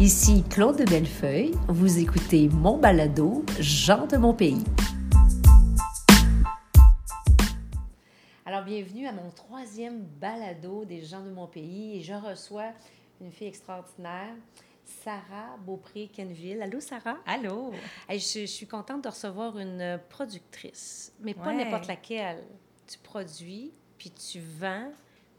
Ici Claude de Bellefeuille, vous écoutez mon balado Jean de mon pays. Alors bienvenue à mon troisième balado des gens de mon pays et je reçois une fille extraordinaire. Sarah Beaupré-Kenville. Allô, Sarah? Allô? je, je, suis contente de recevoir une productrice, mais pas Ouais. n'importe laquelle. Tu produis, puis tu vends,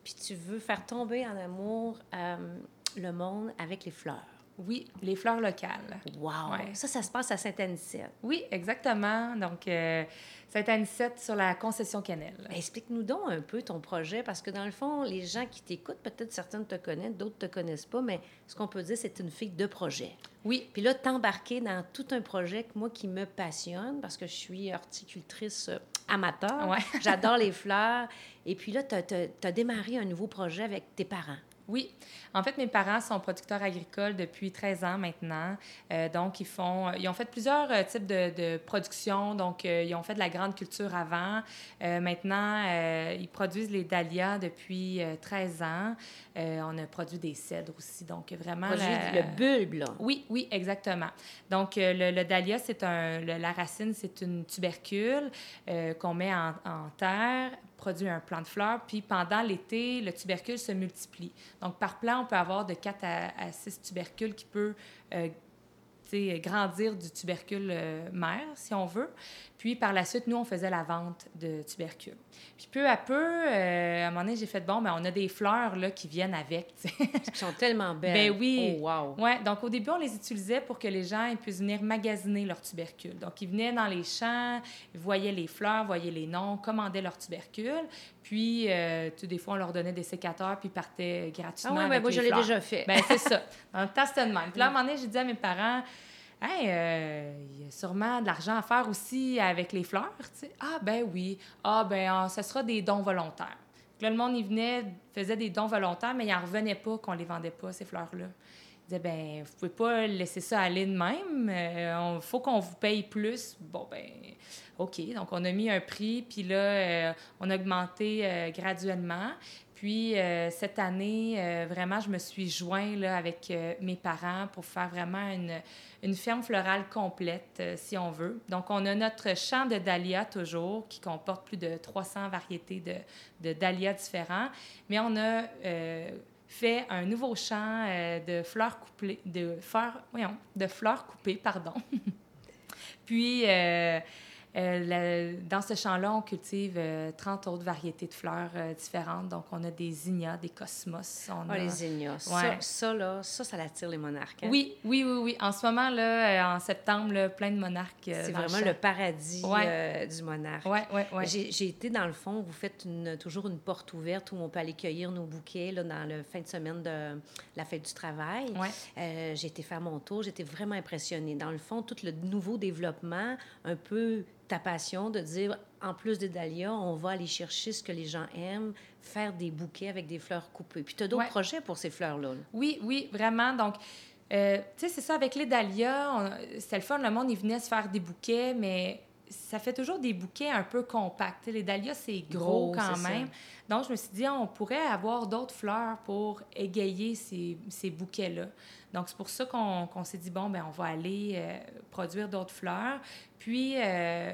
puis tu veux faire tomber en amour euh, le monde avec les fleurs. Oui, les fleurs locales. Wow! Ouais. Ça, ça se passe à Saint-Anicette. Oui, exactement. Donc, euh, c'est Anicette sur la concession Cannelle. Ben, Explique-nous donc un peu ton projet, parce que dans le fond, les gens qui t'écoutent, peut-être certains te connaissent, d'autres te connaissent pas, mais ce qu'on peut dire, c'est une fille de projet. Oui, Puis là, t'embarquer dans tout un projet que moi qui me passionne, parce que je suis horticultrice euh, amateur. Ouais. J'adore les fleurs. Et puis là, tu as, démarré un nouveau projet avec tes parents. Oui. En fait, mes parents sont producteurs agricoles depuis 13 ans maintenant. Euh, donc, ils font, ils ont fait plusieurs euh, types de, de production. Donc, euh, ils ont fait de la grande culture avant. Euh, maintenant, euh, ils produisent les dahlias depuis euh, 13 ans. Euh, on a produit des cèdres aussi. Donc, vraiment... La- le bulbe, là. Oui, oui, exactement. Donc, euh, le, le dahlia, c'est un... le- la racine, c'est une tubercule euh, qu'on met en, en terre, produit un plant de fleurs, puis pendant l'été, le tubercule se multiplie. Donc, par plant, on peut avoir de 4 à, 6 tubercules qui peut euh, grandir du tubercule euh, mère, si on veut. Puis, par la suite, nous, on faisait la vente de tubercules. Puis, peu à peu, euh, à un moment donné, j'ai fait, bon, ben, on a des fleurs là, qui viennent avec. Ils sont tellement belles. Ben oui. Oh, wow. Ouais, donc au début, on les utilisait pour que les gens ils puissent venir magasiner leurs tubercules. Donc, ils venaient dans les champs, ils voyaient les fleurs, voyaient les noms, commandaient leurs tubercules. Puis, euh, tu des fois, on leur donnait des sécateurs, puis ils partaient Ah gratuitement. oui, ben avec moi, les je l'ai déjà fait. Ben, c'est ça. Dans le temps, c'était de même. Puis là, à un moment donné, j'ai dit à mes parents, Hey, euh, il y a sûrement de l'argent à faire aussi avec les fleurs, tu sais. Ah, ben oui. Ah, ben, ah, ça sera des dons volontaires. Le monde, il venait, faisait des dons volontaires, mais il n'en revenait pas qu'on les vendait pas, ces fleurs-là. Il disait, ben, vous pouvez pas laisser ça aller de même. Il faut qu'on vous paye plus. Bon, ben, OK. Donc, on a mis un prix, puis là, euh, on a augmenté euh, graduellement. Puis, euh, cette année, euh, vraiment, je me suis joint avec euh, mes parents pour faire vraiment une, une ferme florale complète, si on veut. Donc, on a notre champ de dahlias toujours, qui comporte plus de 300 variétés de, de dahlias différents. Mais on a fait un nouveau champ de fleurs coupées, de fleurs, voyons, de fleurs coupées, pardon. Puis, euh, la- dans ce champ-là, on cultive euh, 30 autres variétés de fleurs euh, différentes. Donc, on a des zinnias, des cosmos. On Ah, a... les zinnias. Ça, Ouais. ça, là, ça, ça attire les monarques. hein? Oui, oui, oui, oui. En ce moment, là, euh, en septembre, là, plein de monarques. C'est vraiment le paradis Ouais. du monarque. Oui, oui, oui. J'ai été dans le fond, vous faites une- toujours une porte ouverte où on peut aller cueillir nos bouquets là, dans le fin de semaine de la fête du travail. Ouais. J'ai été faire mon tour, j'étais vraiment impressionnée. Dans le fond, tout le nouveau développement, un peu ta passion de dire, en plus des dahlias, on va aller chercher ce que les gens aiment, faire des bouquets avec des fleurs coupées. Puis tu as d'autres Ouais. projets pour ces fleurs-là. là? Oui, oui, vraiment. Donc, euh, tu sais, c'est ça, avec les dahlias, c'était le fun, le monde, il venait se faire des bouquets, mais ça fait toujours des bouquets un peu compacts. Les dahlias, c'est gros, Gros, quand ça. même. Donc, je me suis dit, on pourrait avoir d'autres fleurs pour égayer ces, ces bouquets-là. Donc, c'est pour ça qu'on qu'on s'est dit, bon, ben on va aller euh, produire d'autres fleurs. Puis, euh,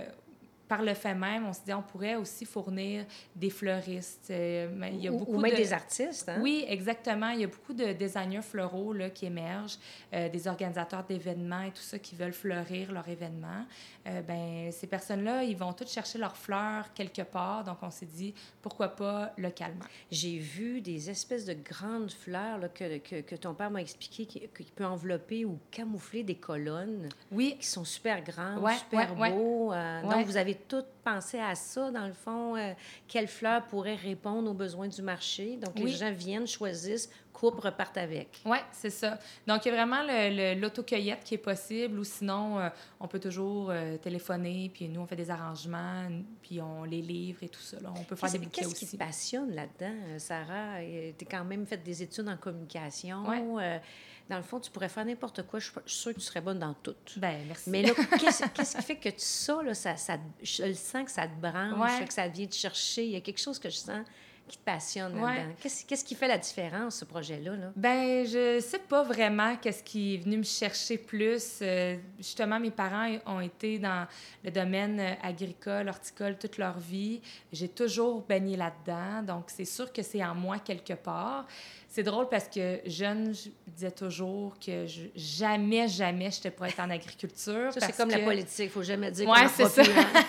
par le fait même, on s'est dit, on pourrait aussi fournir des fleuristes. Euh, mais il y a ou, beaucoup ou même de... des artistes. Hein? Oui, exactement. Il y a beaucoup de designers floraux là, qui émergent, euh, des organisateurs d'événements et tout ça qui veulent fleurir leur événement. Euh, ben, ces personnes-là, ils vont toutes chercher leurs fleurs quelque part. Donc, on s'est dit, pourquoi pas localement? J'ai vu des espèces de grandes fleurs là, que, que, que ton père m'a expliqué qui, qui peut envelopper ou camoufler des colonnes Oui, qui sont super grandes, Ouais, super ouais, ouais. beaux. Euh. Donc, vous avez tout pensé à ça, dans le fond. euh, quelles fleurs pourraient répondre aux besoins du marché? Donc, les gens viennent, choisissent, coupent, repartent avec. Oui, c'est ça. Donc, il y a vraiment le- le- l'autocueillette qui est possible ou sinon, euh, on peut toujours euh, téléphoner, puis nous, on fait des arrangements, puis on les livre et tout ça. là. On peut faire des bouquets qu'est-ce qui te passionne là-dedans, euh, Sarah? Tu as quand même fait des études en communication. Ouais. Dans le fond, tu pourrais faire n'importe quoi. Je suis sûre que tu serais bonne dans tout. Ben, merci. Mais là, qu'est-ce qui fait que tu- ça, là, ça, ça, je le sens que ça te branche, Ouais. que ça vient te chercher? Il y a quelque chose que je sens qui te passionne Ouais. là-dedans? Qu'est-ce, qu'est-ce qui fait la différence, ce projet-là? Là? Ben, je sais pas vraiment qu'est-ce qui est venu me chercher plus. Euh, justement, mes parents ont été dans le domaine agricole, horticole toute leur vie. J'ai toujours baigné là-dedans, donc c'est sûr que c'est en moi quelque part. C'est drôle parce que jeune, je disais toujours que je, jamais, jamais, j'étais pour être en agriculture. Ça, c'est comme la que- politique. Il faut jamais dire Ouais, qu'on en c'est ça. plus, hein.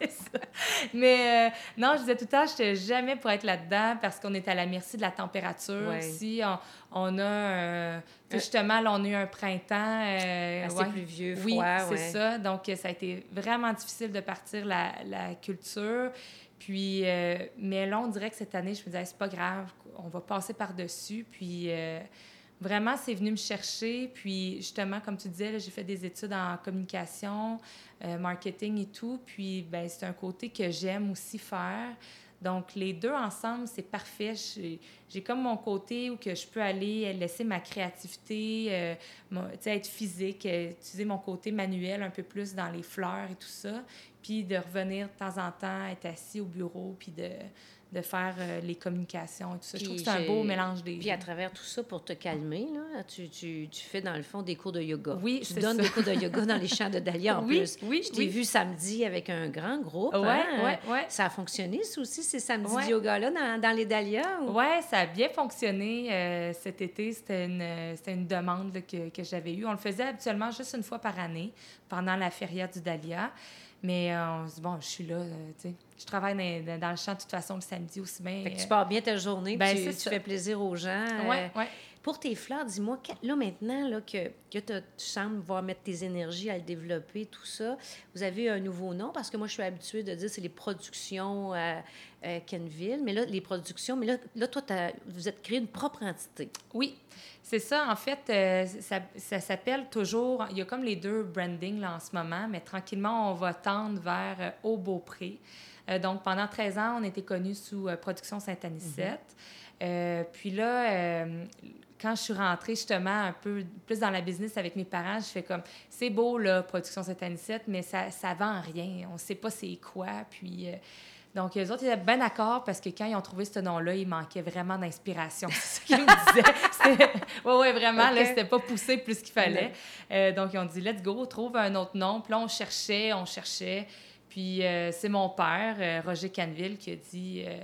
c'est ça. Mais euh, non, je disais tout le temps, je n'étais jamais pour être là-dedans parce qu'on est à la merci de la température. Ouais. Si on, on a, euh, justement, là, on a eu un printemps. euh, Assez ouais. pluvieux, Oui, froid. c'est ouais. ça. Donc, euh, ça a été vraiment difficile de partir la, la culture. Puis, euh, mais là, on dirait que cette année, je me disais, c'est pas grave, on va passer par-dessus. Puis, vraiment, c'est venu me chercher. Puis, justement, comme tu disais, j'ai fait des études en communication, euh, marketing et tout. Puis, ben, c'est un côté que j'aime aussi faire. Donc, les deux ensemble, c'est parfait. J'ai- comme mon côté où que je peux aller laisser ma créativité, euh, mon- être physique, euh, utiliser mon côté manuel un peu plus dans les fleurs et tout ça, puis de revenir de temps en temps, être assis au bureau, puis de, de faire euh, les communications et tout ça. je trouve que Puis c'est un beau mélange des Puis à travers tout ça, pour te calmer, là, tu, tu, tu fais dans le fond des cours de yoga. Oui, tu donnes ça. des cours de yoga dans les champs de Dahlia en Oui, plus. oui, Je t'ai oui. vu samedi avec un grand groupe. Ouais, hein? ouais, ouais. Ça a fonctionné, ça aussi, ces samedis Ouais. de yoga-là dans, dans les Dahlias? ou- Ouais, ça a bien fonctionné euh, cet été. C'était une, c'était une demande là, que, que j'avais eue. On le faisait habituellement juste une fois par année, pendant la feria du Dahlia. Mais euh, on se dit, bon, je suis là, euh, tu sais. Je travaille dans, dans le champ de toute façon le samedi aussi bien. Fait que tu euh, pars bien ta journée, ben, tu, tu fais plaisir aux gens. Euh, ouais. Pour tes fleurs, dis-moi, là maintenant là, que, que tu sembles voir mettre tes énergies à le développer, tout ça, vous avez un nouveau nom? Parce que moi je suis habituée de dire c'est les productions euh, euh, Kenville, mais là, les productions, mais là, là toi, t'as- vous êtes créé une propre entité. Oui, c'est ça. En fait, euh, ça, ça s'appelle toujours. Il y a comme les deux brandings là, en ce moment, mais tranquillement, on va tendre vers euh, Au Beaupré. Euh, donc, pendant 13 ans, on était connus sous Production Saint-Anicette. Euh, puis là, quand je suis rentrée justement un peu plus dans la business avec mes parents, je fais comme c'est beau là, Production Saint-Anicette, mais ça, ça vend rien. On ne sait pas c'est quoi. Puis. euh, donc, les autres, ils étaient bien d'accord parce que quand ils ont trouvé ce nom-là, il manquait vraiment d'inspiration. C'est ce qu'ils me disaient. Oui, oui, vraiment. Là, Ok. c'était pas poussé plus qu'il fallait. Euh, donc, ils ont dit, let's go, trouve un autre nom. Puis là, on cherchait, on cherchait. Puis, euh, c'est mon père, Roger Canville, qui a dit, euh,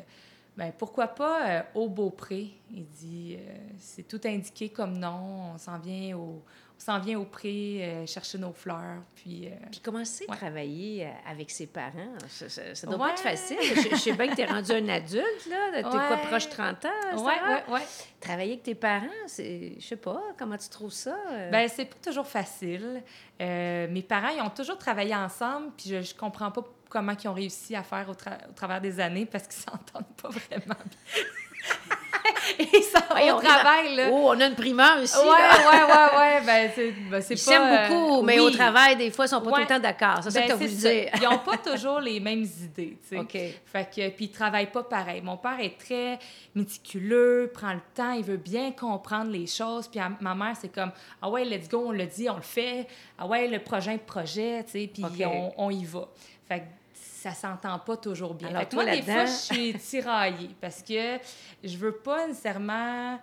ben, pourquoi pas euh, au Beaupré? Il dit, euh, c'est tout indiqué comme nom. On s'en vient au, on s'en vient au pré euh, chercher nos fleurs. Puis, euh, Puis à Ouais. travailler avec ses parents, ça, ça, ça doit pas être facile. Je, je sais bien que tu es rendu un adulte, là. T'es quoi, Ouais. proche de 30 ans, ouais, ouais. Travailler avec tes parents, c'est... Je sais pas, comment tu trouves ça? Ben c'est pas toujours facile. Mes parents, ils ont toujours travaillé ensemble, puis je, je comprends pas comment ils ont réussi à faire au, tra- au travers des années parce qu'ils s'entendent pas vraiment ça, Hey, on au travail, là. Oh, on a une primeur ici, ouais, là. ouais, ouais, ouais, ben c'est ben, Ils s'aiment euh, beaucoup, mais au oui. travail, des fois, ils sont pas tout Ouais. le temps d'accord. C'est ça Ben, que tu as voulu ça. dire. Ils n'ont pas toujours les mêmes idées, tu sais. OK. Fait que, puis il travaille pas pareil. Mon père est très méticuleux, prend le temps, il veut bien comprendre les choses. Puis à- ma mère, c'est comme, ah ouais, let's go, on le dit, on le fait. Ah ouais, le projet, projet, tu sais, puis on, on y va. Fait que ça s'entend pas toujours bien. Alors, fait que toi, moi, des fois, je suis tiraillée parce que je veux pas nécessairement...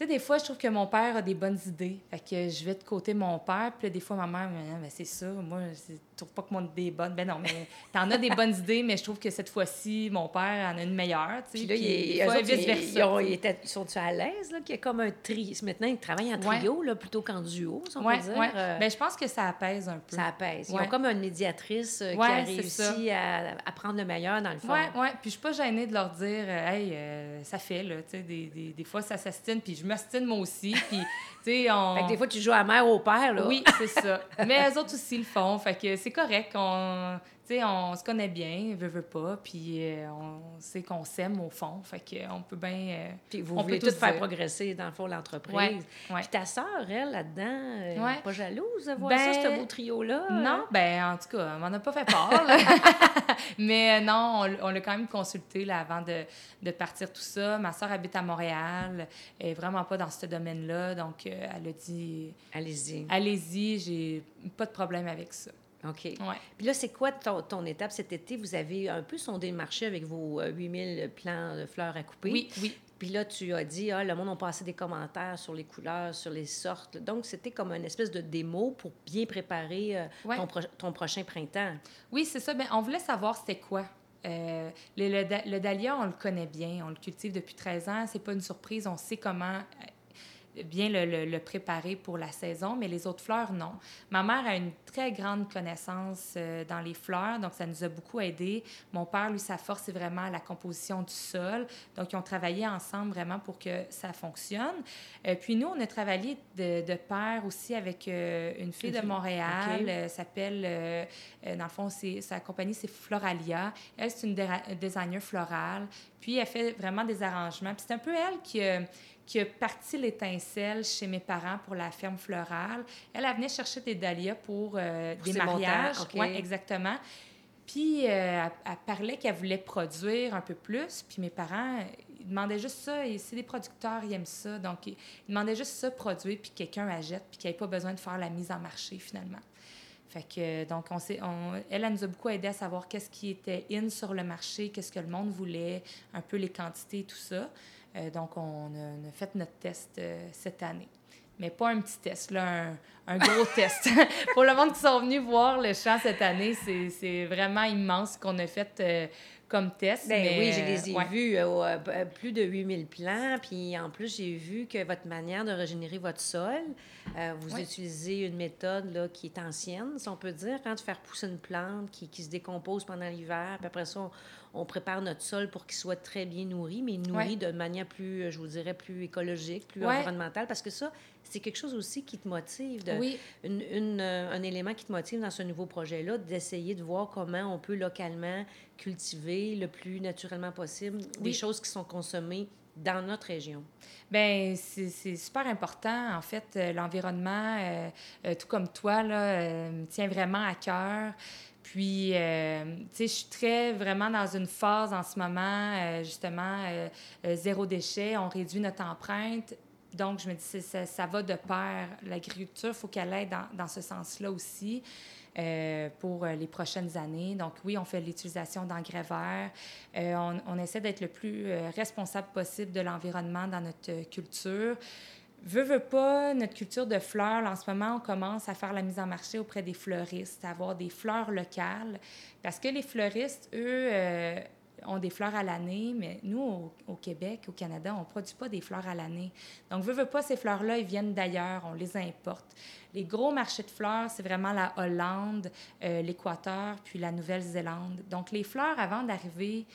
Tu sais, des fois, je trouve que mon père a des bonnes idées. Fait que je vais de côté mon père, puis là, des fois, ma mère, me dit, Ah, ben, c'est ça, moi, je trouve pas que mon idée est bonne. Ben non, mais t'en as des bonnes idées, mais je trouve que cette fois-ci, mon père en a une meilleure, Puis là, des eux fois, autres, ils- ont- ils étaient- sont-tu à l'aise, là, qu'il y a comme un tri? Maintenant, ils travaillent en Ouais. trio, là, plutôt qu'en duo, si on Ouais, peut dire. ouais. Euh, Ben, je pense que ça apaise un peu. ça apaise. Ils ont comme une médiatrice euh, qui a réussi à, à prendre le meilleur, dans le fond. Ouais, ouais. Puis je suis pas gênée de leur dire, euh, hey, euh, ça fait, là, tu sais, des, des, des fois, ça s'astine, puis je m'astine moi aussi, puis, tu sais, on... Fait que des fois, tu joues à mère au père, là. Oui, c'est ça. Mais eux autres aussi le font. Fait que c'est correct. On, sais, on se connaît bien, veut, veut pas. Puis euh, on sait qu'on s'aime au fond. Fait qu'on peut bien. euh, Puis vous On voulez peut tout faire dire. progresser, dans le fond, l'entreprise. Ouais, ouais. Puis ta sœur, elle, là-dedans, euh, Ouais. pas jalouse de voir Ben, ça, ce beau trio-là? Non, ben en tout cas, on m'en a pas fait part. Mais euh, non, on, l'a quand même consulté là, avant de, de partir tout ça. Ma soeur habite à Montréal, elle est vraiment pas dans ce domaine-là. Donc, euh, elle a dit Allez-y. allez-y, j'ai pas de problème avec ça. OK. Ouais. Puis là, c'est quoi ton, ton étape cet été? Vous avez un peu sondé le marché avec vos euh, 8000 plants de fleurs à couper. Oui, oui. Puis là, tu as dit, ah, le monde a passé des commentaires sur les couleurs, sur les sortes. Donc, c'était comme une espèce de démo pour bien préparer euh, Ouais. ton, pro- ton prochain printemps. Oui, c'est ça. Ben, on voulait savoir c'était quoi. Euh, le, le da- le dahlia, on le connaît bien. On le cultive depuis 13 ans. C'est pas une surprise. On sait comment euh, bien le, le- le préparer pour la saison, mais les autres fleurs, non. Ma mère a une très grande connaissance euh, dans les fleurs, donc ça nous a beaucoup aidé. Mon père, lui, sa force, c'est vraiment la composition du sol. Donc, ils ont travaillé ensemble vraiment pour que ça fonctionne. Euh, puis nous, on a travaillé de, de pair aussi avec euh, une fille de. Montréal. OK. euh, s'appelle, dans le fond, c'est, sa compagnie, c'est Floralia. Elle, c'est une designer florale. Puis, elle fait vraiment des arrangements. Puis, c'est un peu elle qui a, qui a parti l'étincelle chez mes parents pour la ferme florale. Elle, elle venait chercher des dahlias pour, euh, Pour des mariages. montants, OK. Ouais, exactement. Puis, euh, elle, elle parlait qu'elle voulait produire un peu plus. Puis, mes parents, ils demandaient juste ça. Et c'est des producteurs, ils aiment ça. Donc, ils demandaient juste ça, produire, puis quelqu'un achète, puis qu'il n'y ait pas besoin de faire la mise en marché, finalement. Fait que, donc, on on- elle, elle nous a beaucoup aidé à savoir qu'est-ce qui était in sur le marché, qu'est-ce que le monde voulait, un peu les quantités, tout ça. Euh, donc, on a, on a fait notre test euh, cette année. Mais pas un petit test, là, un, un gros test. Pour le monde qui sont venus voir le champ cette année, c'est, c'est vraiment immense ce qu'on a fait euh, comme test. Ben mais, oui, je les ai ouais. vus, euh, euh, plus de 8000 plants. Puis en plus, j'ai vu que votre manière de régénérer votre sol, euh, vous utilisez une méthode là, qui est ancienne, si on peut dire, quand de faire pousser une plante qui, qui se décompose pendant l'hiver. Puis après ça, on, on prépare notre sol pour qu'il soit très bien nourri, mais nourri de manière plus, je vous dirais, plus écologique, plus environnementale. Parce que ça, c'est quelque chose aussi qui te motive. De, Oui, une, une, euh, un élément qui te motive dans ce nouveau projet-là, d'essayer de voir comment on peut localement cultiver le plus naturellement possible des choses qui sont consommées dans notre région. Ben c'est c'est super important. En fait, euh, l'environnement, euh, euh, tout comme toi, là, me tient vraiment à cœur. Puis, euh, tu sais, je suis très vraiment dans une phase en ce moment, euh, justement, euh, zéro déchet. On réduit notre empreinte. Donc, je me dis, ça, ça va de pair. L'agriculture, il faut qu'elle aille dans, dans ce sens-là aussi euh, pour euh, les prochaines années. Donc, oui, on fait l'utilisation d'engrais verts. Euh, on, on essaie d'être le plus responsable possible de l'environnement dans notre culture. Veux, veux pas, notre culture de fleurs, là, en ce moment, on commence à faire la mise en marché auprès des fleuristes, à avoir des fleurs locales. Parce que les fleuristes, eux, ont des fleurs à l'année, mais nous, au, Québec, au Canada, on ne produit pas des fleurs à l'année. Donc, veux, veux pas, ces fleurs-là, ils viennent d'ailleurs, on les importe. Les gros marchés de fleurs, c'est vraiment la Hollande, euh, l'Équateur, puis la Nouvelle-Zélande. Donc, les fleurs, avant d'arriver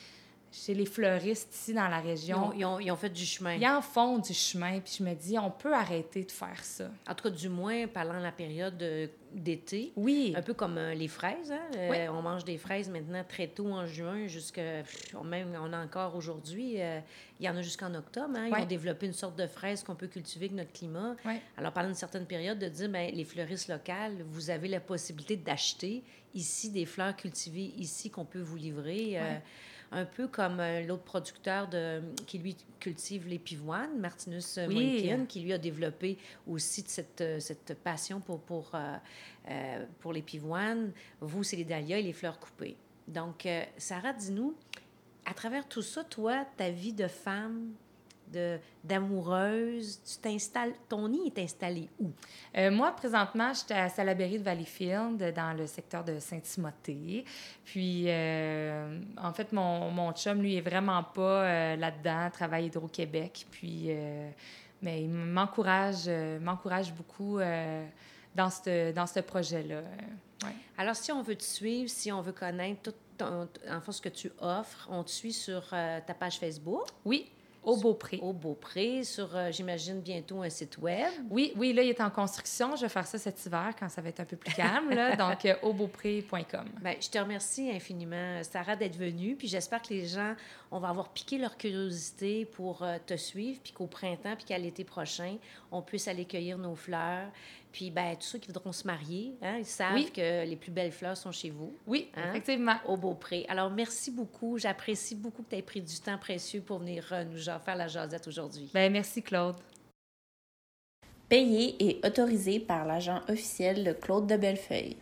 chez les fleuristes ici dans la Ils région, ont, ils ont- ils ont fait du chemin. ils en font du chemin, puis je me dis, on peut arrêter de faire ça. En tout cas, du moins, parlant de la période de- d'été, Oui, un peu comme euh, les fraises. Hein? Euh, Oui. On mange des fraises maintenant très tôt en juin, jusqu'à même on a encore aujourd'hui. euh, il y en a jusqu'en octobre. Hein? Ils Oui. ont développé une sorte de fraise qu'on peut cultiver avec notre climat. Oui. Alors, pendant une certaine période, de dire, ben, les fleuristes locales, vous avez la possibilité d'acheter ici des fleurs cultivées ici qu'on peut vous livrer. Un peu comme euh, l'autre producteur de, qui, lui, cultive les pivoines, Martinus euh, Oui. Moinkin, qui, lui, a développé aussi cette, euh, cette passion pour, pour, euh, pour les pivoines. Vous, c'est les dahlias et les fleurs coupées. Donc, euh, Sarah, dis-nous, à travers tout ça, toi, ta vie de femme, de d'amoureuse, tu t'installes, ton nid est installé où? Euh, moi, présentement, j'étais à Salaberry de Valleyfield, dans le secteur de Saint-Timothée. Puis, euh, en fait, mon, mon chum, lui, est vraiment pas euh, là-dedans, travaille Hydro-Québec. Puis, mais il m'encourage, m'encourage beaucoup dans ce dans ce projet-là. Ouais. Alors, si on veut te suivre, si on veut connaître tout ton, en fait, ce que tu offres, on te suit sur euh, ta page Facebook, Oui, au Beaupré. au Beaupré, sur, euh, j'imagine, bientôt un site web. Oui, oui, là, il est en construction. Je vais faire ça cet hiver quand ça va être un peu plus calme. Là. Donc, euh, aubeaupré.com. Bien, je te remercie infiniment, Sarah, d'être venue. Puis j'espère que les gens, on va avoir piqué leur curiosité pour euh, te suivre, puis qu'au printemps, puis qu'à l'été prochain, on puisse aller cueillir nos fleurs. Puis, ben, tous ceux qui voudront se marier, hein, ils savent Oui. que les plus belles fleurs sont chez vous. Oui, Hein? effectivement. au Beaupré. Alors, merci beaucoup. J'apprécie beaucoup que tu aies pris du temps précieux pour venir euh, nous faire la jasette aujourd'hui. Ben, merci, Claude. Payé et autorisé par l'agent officiel de Claude de Bellefeuille.